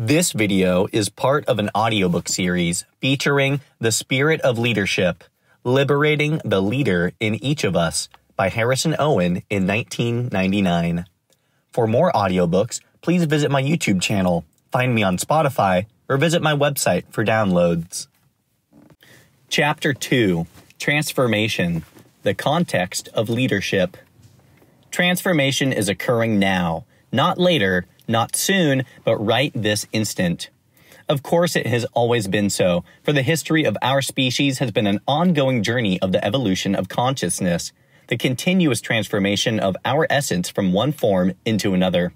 This video is part of an audiobook series featuring The Spirit of Leadership Liberating the Leader in Each of Us by Harrison Owen in 1999. For more audiobooks, please visit my YouTube channel, find me on Spotify, or visit my website for downloads. Chapter 2 Transformation The Context of Leadership. Transformation is occurring now, not later not soon, but right this instant. Of course, it has always been so, for the history of our species has been an ongoing journey of the evolution of consciousness, the continuous transformation of our essence from one form into another.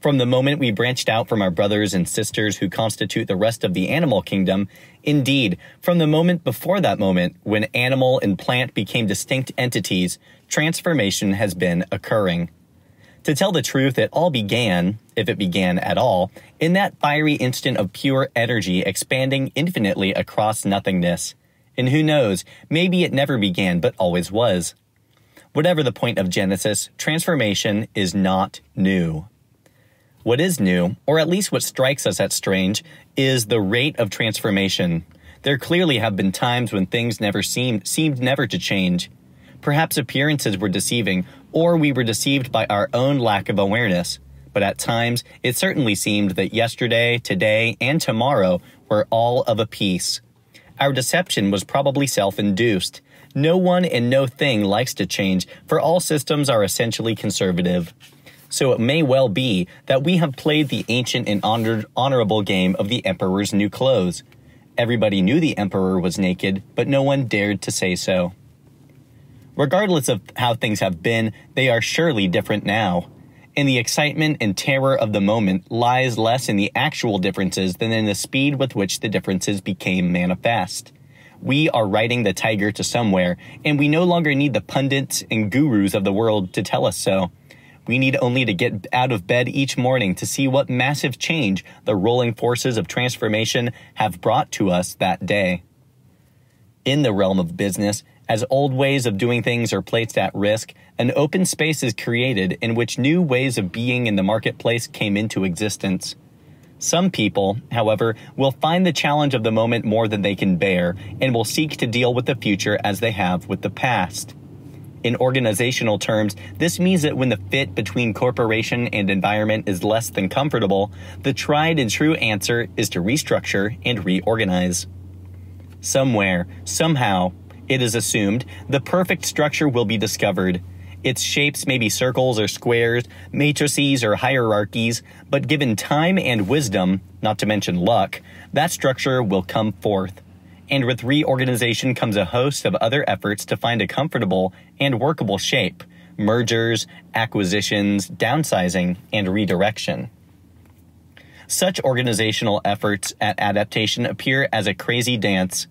From the moment we branched out from our brothers and sisters who constitute the rest of the animal kingdom, indeed, from the moment before that moment, when animal and plant became distinct entities, transformation has been occurring. To tell the truth, it all began, if it began at all, in that fiery instant of pure energy expanding infinitely across nothingness. And who knows, maybe it never began, but always was. Whatever the point of Genesis, transformation is not new. What is new, or at least what strikes us as strange, is the rate of transformation. There clearly have been times when things never seemed seemed never to change. Perhaps appearances were deceiving, or we were deceived by our own lack of awareness. But at times, it certainly seemed that yesterday, today, and tomorrow were all of a piece. Our deception was probably self induced. No one and no thing likes to change, for all systems are essentially conservative. So it may well be that we have played the ancient and honorable game of the emperor's new clothes. Everybody knew the emperor was naked, but no one dared to say so. Regardless of how things have been, they are surely different now. And the excitement and terror of the moment lies less in the actual differences than in the speed with which the differences became manifest. We are riding the tiger to somewhere, and we no longer need the pundits and gurus of the world to tell us so. We need only to get out of bed each morning to see what massive change the rolling forces of transformation have brought to us that day. In the realm of business, as old ways of doing things are placed at risk, an open space is created in which new ways of being in the marketplace came into existence. Some people, however, will find the challenge of the moment more than they can bear and will seek to deal with the future as they have with the past. In organizational terms, this means that when the fit between corporation and environment is less than comfortable, the tried and true answer is to restructure and reorganize. Somewhere, somehow, it is assumed, the perfect structure will be discovered. Its shapes may be circles or squares, matrices or hierarchies, but given time and wisdom, not to mention luck, that structure will come forth. And with reorganization comes a host of other efforts to find a comfortable and workable shape mergers, acquisitions, downsizing, and redirection. Such organizational efforts at adaptation appear as a crazy dance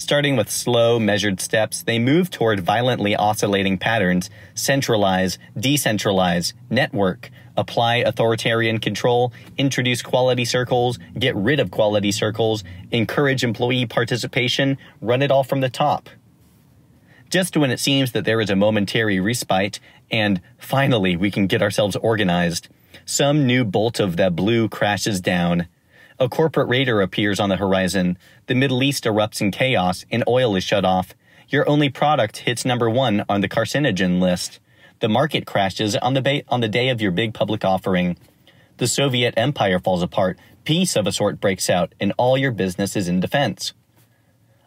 Starting with slow, measured steps, they move toward violently oscillating patterns, centralize, decentralize, network, apply authoritarian control, introduce quality circles, get rid of quality circles, encourage employee participation, run it all from the top. Just when it seems that there is a momentary respite, and finally we can get ourselves organized, some new bolt of the blue crashes down. A corporate raider appears on the horizon. The Middle East erupts in chaos and oil is shut off. Your only product hits number one on the carcinogen list. The market crashes on the, ba- on the day of your big public offering. The Soviet empire falls apart. Peace of a sort breaks out, and all your business is in defense.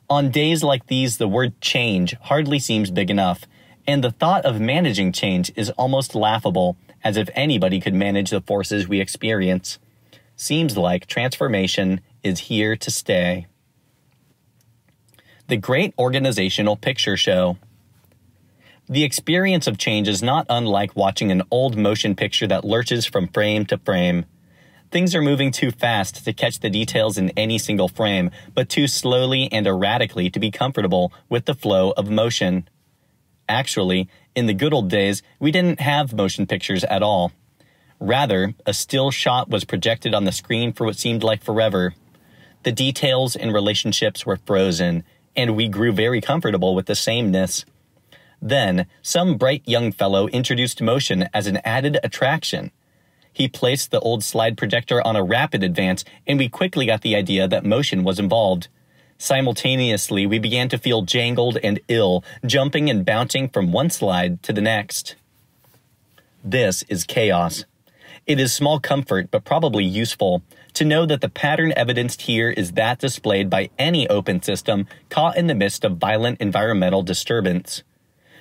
On days like these, the word change hardly seems big enough, and the thought of managing change is almost laughable, as if anybody could manage the forces we experience seems like transformation is here to stay. The Great Organizational Picture Show. The experience of change is not unlike watching an old motion picture that lurches from frame to frame. Things are moving too fast to catch the details in any single frame, but too slowly and erratically to be comfortable with the flow of motion. Actually, in the good old days, we didn't have motion pictures at all. Rather, a still shot was projected on the screen for what seemed like forever. The details and relationships were frozen, and we grew very comfortable with the sameness. Then, some bright young fellow introduced motion as an added attraction. He placed the old slide projector on a rapid advance, and we quickly got the idea that motion was involved. Simultaneously, we began to feel jangled and ill, jumping and bouncing from one slide to the next. This is chaos. It is small comfort, but probably useful, to know that the pattern evidenced here is that displayed by any open system caught in the midst of violent environmental disturbance.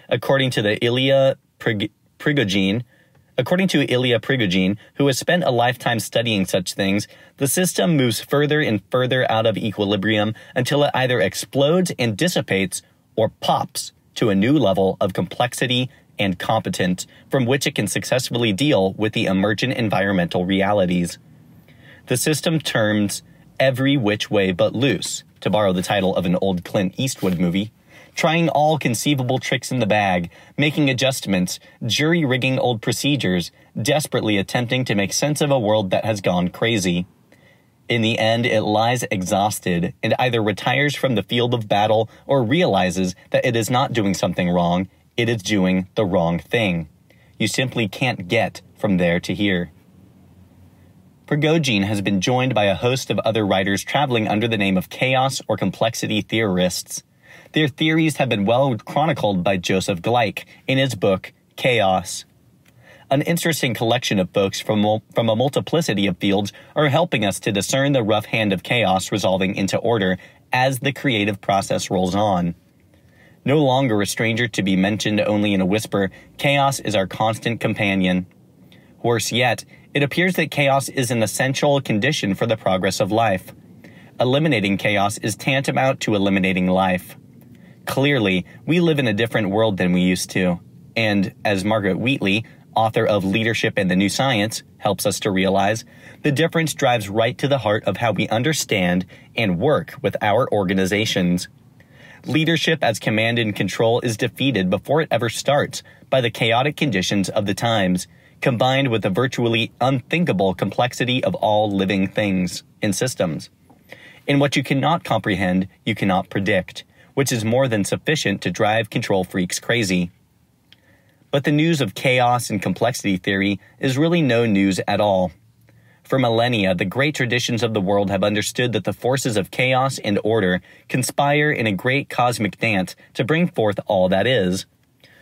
According to the Ilya Prig- Prigogine, According to Ilya Prigogine, who has spent a lifetime studying such things, the system moves further and further out of equilibrium until it either explodes and dissipates or pops to a new level of complexity and competent from which it can successfully deal with the emergent environmental realities. The system turns every which way but loose, to borrow the title of an old Clint Eastwood movie trying all conceivable tricks in the bag, making adjustments, jury rigging old procedures, desperately attempting to make sense of a world that has gone crazy. In the end, it lies exhausted and either retires from the field of battle or realizes that it is not doing something wrong, it is doing the wrong thing. You simply can't get from there to here. Prigogine has been joined by a host of other writers traveling under the name of chaos or complexity theorists. Their theories have been well chronicled by Joseph Gleick in his book Chaos. An interesting collection of folks from, from a multiplicity of fields are helping us to discern the rough hand of chaos resolving into order as the creative process rolls on. No longer a stranger to be mentioned only in a whisper, chaos is our constant companion. Worse yet, it appears that chaos is an essential condition for the progress of life. Eliminating chaos is tantamount to eliminating life. Clearly, we live in a different world than we used to. And as Margaret Wheatley, author of Leadership and the New Science, helps us to realize, the difference drives right to the heart of how we understand and work with our organizations. Leadership as command and control is defeated before it ever starts by the chaotic conditions of the times, combined with the virtually unthinkable complexity of all living things and systems. In what you cannot comprehend, you cannot predict which is more than sufficient to drive control freaks crazy. But the news of chaos and complexity theory is really no news at all. For millennia, the great traditions of the world have understood that the forces of chaos and order conspire in a great cosmic dance to bring forth all that is.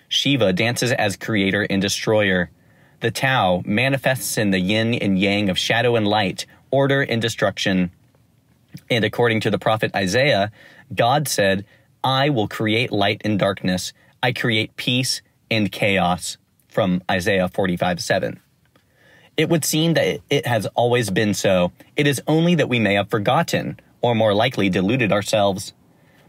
Shiva dances as creator and destroyer. The Tao manifests in the yin and yang of shadow and light, order and destruction. And according to the prophet Isaiah, God said, I will create light and darkness. I create peace and chaos. From Isaiah 45 7. It would seem that it has always been so. It is only that we may have forgotten, or more likely deluded ourselves.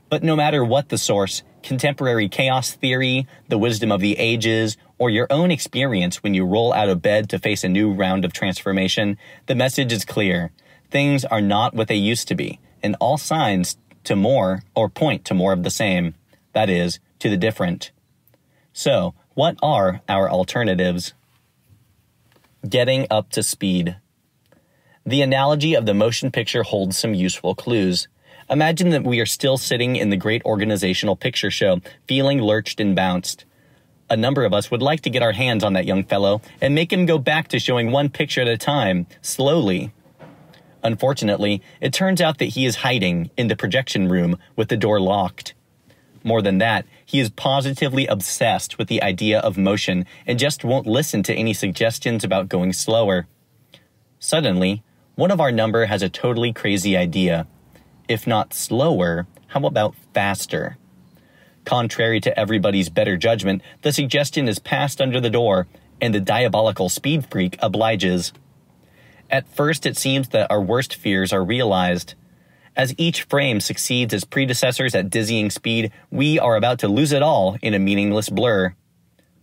But no matter what the source, contemporary chaos theory, the wisdom of the ages, or your own experience when you roll out of bed to face a new round of transformation, the message is clear. Things are not what they used to be, and all signs to more or point to more of the same, that is, to the different. So, what are our alternatives? Getting up to speed. The analogy of the motion picture holds some useful clues. Imagine that we are still sitting in the great organizational picture show, feeling lurched and bounced. A number of us would like to get our hands on that young fellow and make him go back to showing one picture at a time, slowly, Unfortunately, it turns out that he is hiding in the projection room with the door locked. More than that, he is positively obsessed with the idea of motion and just won't listen to any suggestions about going slower. Suddenly, one of our number has a totally crazy idea. If not slower, how about faster? Contrary to everybody's better judgment, the suggestion is passed under the door, and the diabolical speed freak obliges. At first, it seems that our worst fears are realized. As each frame succeeds its predecessors at dizzying speed, we are about to lose it all in a meaningless blur.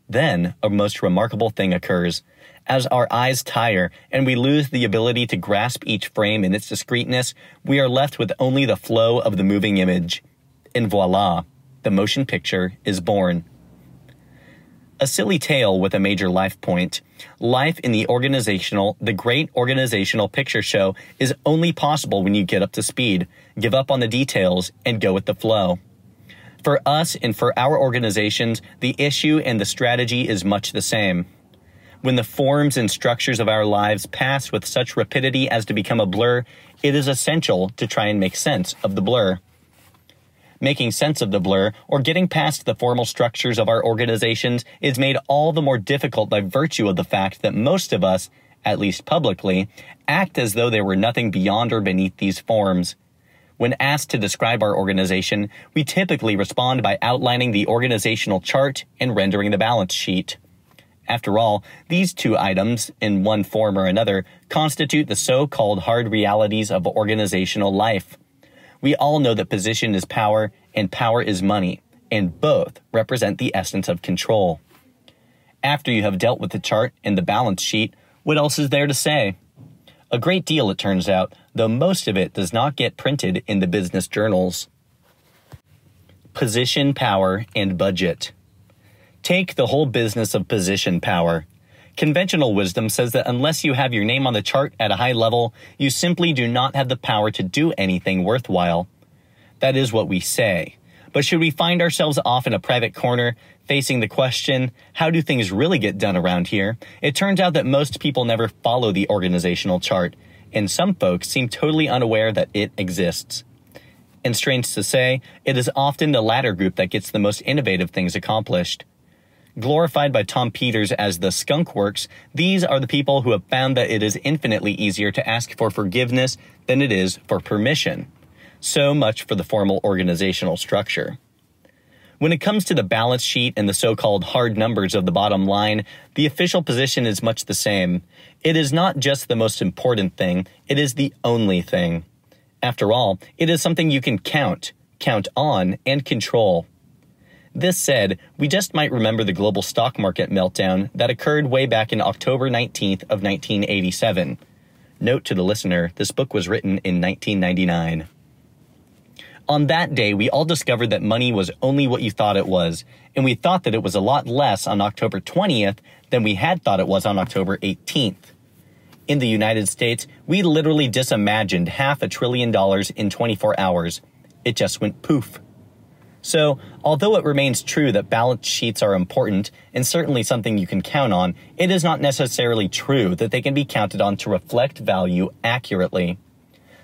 Then, a most remarkable thing occurs. As our eyes tire and we lose the ability to grasp each frame in its discreteness, we are left with only the flow of the moving image. And voila, the motion picture is born. A silly tale with a major life point. Life in the organizational, the great organizational picture show is only possible when you get up to speed, give up on the details, and go with the flow. For us and for our organizations, the issue and the strategy is much the same. When the forms and structures of our lives pass with such rapidity as to become a blur, it is essential to try and make sense of the blur. Making sense of the blur, or getting past the formal structures of our organizations, is made all the more difficult by virtue of the fact that most of us, at least publicly, act as though there were nothing beyond or beneath these forms. When asked to describe our organization, we typically respond by outlining the organizational chart and rendering the balance sheet. After all, these two items, in one form or another, constitute the so-called hard realities of organizational life. We all know that position is power and power is money, and both represent the essence of control. After you have dealt with the chart and the balance sheet, what else is there to say? A great deal, it turns out, though most of it does not get printed in the business journals. Position, power, and budget. Take the whole business of position power. Conventional wisdom says that unless you have your name on the chart at a high level, you simply do not have the power to do anything worthwhile. That is what we say. But should we find ourselves off in a private corner, facing the question, how do things really get done around here? It turns out that most people never follow the organizational chart, and some folks seem totally unaware that it exists. And strange to say, it is often the latter group that gets the most innovative things accomplished. Glorified by Tom Peters as the skunk works, these are the people who have found that it is infinitely easier to ask for forgiveness than it is for permission. So much for the formal organizational structure. When it comes to the balance sheet and the so-called hard numbers of the bottom line, the official position is much the same. It is not just the most important thing, it is the only thing. After all, it is something you can count, count on, and control. This said, we just might remember the global stock market meltdown that occurred way back in October 19th of 1987. Note to the listener, this book was written in 1999. On that day, we all discovered that money was only what you thought it was, and we thought that it was a lot less on October 20th than we had thought it was on October 18th. In the United States, we literally disimagined half a trillion dollars in 24 hours. It just went poof. So, although it remains true that balance sheets are important and certainly something you can count on, it is not necessarily true that they can be counted on to reflect value accurately.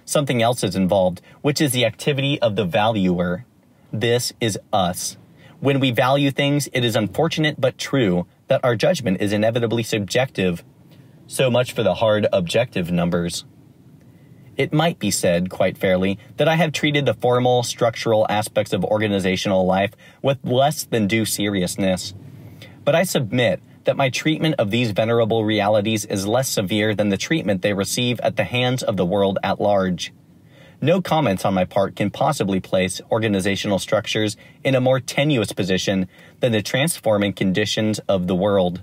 Something else is involved, which is the activity of the valuer. This is us. When we value things, it is unfortunate but true that our judgment is inevitably subjective. So much for the hard objective numbers. It might be said, quite fairly, that I have treated the formal, structural aspects of organizational life with less than due seriousness. But I submit that my treatment of these venerable realities is less severe than the treatment they receive at the hands of the world at large. No comments on my part can possibly place organizational structures in a more tenuous position than the transforming conditions of the world.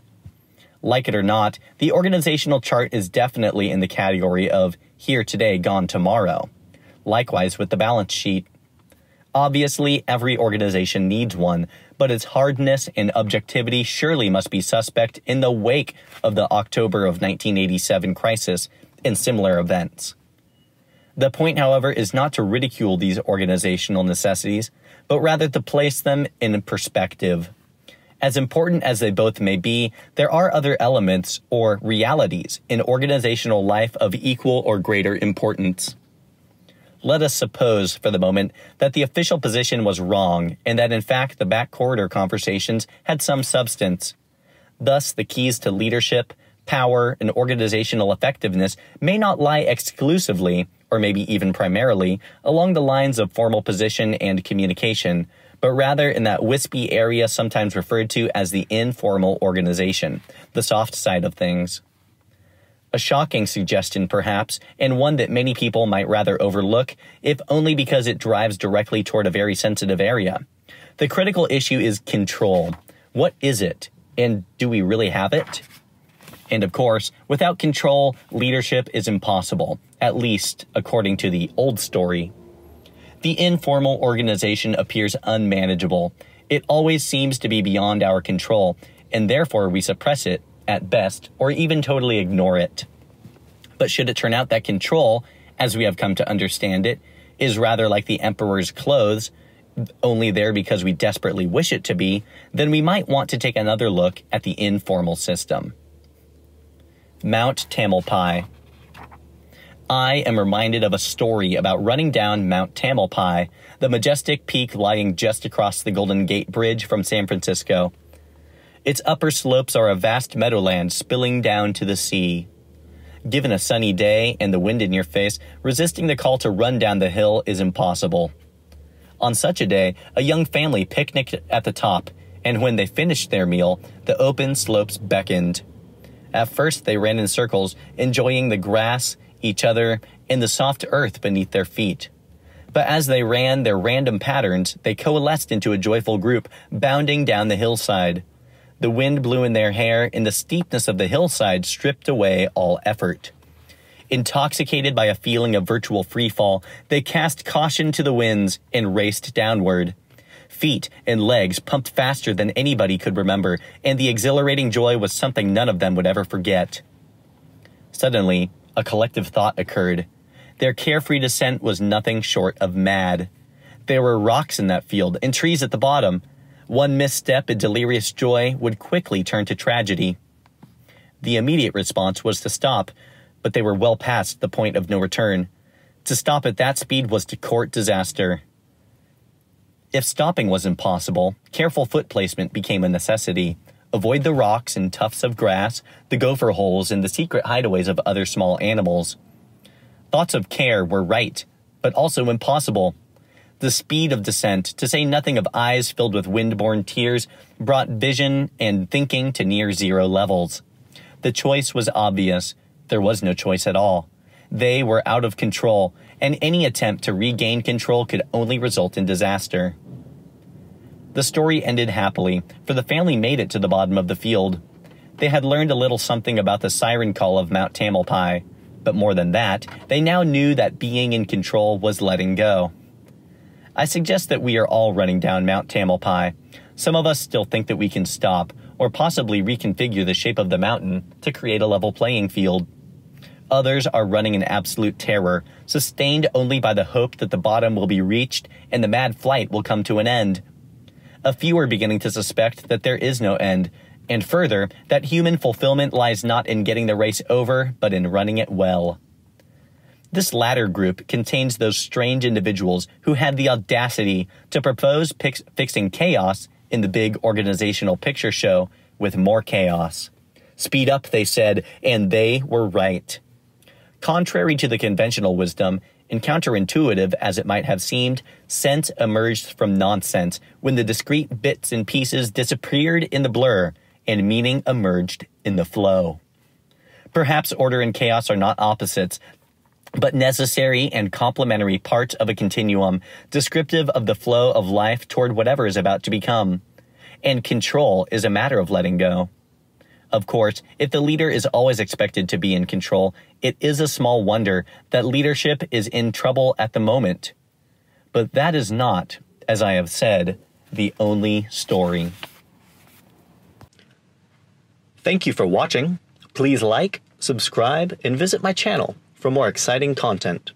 Like it or not, the organizational chart is definitely in the category of here today, gone tomorrow. Likewise with the balance sheet. Obviously, every organization needs one, but its hardness and objectivity surely must be suspect in the wake of the October of 1987 crisis and similar events. The point, however, is not to ridicule these organizational necessities, but rather to place them in perspective. As important as they both may be, there are other elements or realities in organizational life of equal or greater importance. Let us suppose for the moment that the official position was wrong and that in fact the back corridor conversations had some substance. Thus, the keys to leadership, power, and organizational effectiveness may not lie exclusively, or maybe even primarily, along the lines of formal position and communication, but rather in that wispy area sometimes referred to as the informal organization, the soft side of things. A shocking suggestion, perhaps, and one that many people might rather overlook, if only because it drives directly toward a very sensitive area. The critical issue is control. What is it? And do we really have it? And of course, without control, leadership is impossible, at least according to the old story the informal organization appears unmanageable. It always seems to be beyond our control, and therefore we suppress it at best or even totally ignore it. But should it turn out that control, as we have come to understand it, is rather like the emperor's clothes, only there because we desperately wish it to be, then we might want to take another look at the informal system. Mount Tamalpais. I am reminded of a story about running down Mount Tamalpais, the majestic peak lying just across the Golden Gate Bridge from San Francisco. Its upper slopes are a vast meadowland spilling down to the sea. Given a sunny day and the wind in your face, resisting the call to run down the hill is impossible. On such a day, a young family picnicked at the top, and when they finished their meal, the open slopes beckoned. At first, they ran in circles, enjoying the grass each other, and the soft earth beneath their feet. But as they ran their random patterns, they coalesced into a joyful group, bounding down the hillside. The wind blew in their hair, and the steepness of the hillside stripped away all effort. Intoxicated by a feeling of virtual freefall, they cast caution to the winds and raced downward. Feet and legs pumped faster than anybody could remember, and the exhilarating joy was something none of them would ever forget. Suddenly, a collective thought occurred. Their carefree descent was nothing short of mad. There were rocks in that field and trees at the bottom. One misstep in delirious joy would quickly turn to tragedy. The immediate response was to stop, but they were well past the point of no return. To stop at that speed was to court disaster. If stopping was impossible, careful foot placement became a necessity. Avoid the rocks and tufts of grass, the gopher holes, and the secret hideaways of other small animals. Thoughts of care were right, but also impossible. The speed of descent, to say nothing of eyes filled with wind-borne tears, brought vision and thinking to near zero levels. The choice was obvious. There was no choice at all. They were out of control, and any attempt to regain control could only result in disaster. The story ended happily, for the family made it to the bottom of the field. They had learned a little something about the siren call of Mount Tamalpais, but more than that, they now knew that being in control was letting go. I suggest that we are all running down Mount Tamalpais. Some of us still think that we can stop, or possibly reconfigure the shape of the mountain to create a level playing field. Others are running in absolute terror, sustained only by the hope that the bottom will be reached and the mad flight will come to an end a few are beginning to suspect that there is no end, and further, that human fulfillment lies not in getting the race over, but in running it well. This latter group contains those strange individuals who had the audacity to propose pix- fixing chaos in the big organizational picture show with more chaos. Speed up, they said, and they were right. Contrary to the conventional wisdom, and counterintuitive as it might have seemed, sense emerged from nonsense when the discrete bits and pieces disappeared in the blur and meaning emerged in the flow. Perhaps order and chaos are not opposites, but necessary and complementary parts of a continuum, descriptive of the flow of life toward whatever is about to become. And control is a matter of letting go. Of course, if the leader is always expected to be in control, it is a small wonder that leadership is in trouble at the moment. But that is not, as I have said, the only story. Thank you for watching. Please like, subscribe, and visit my channel for more exciting content.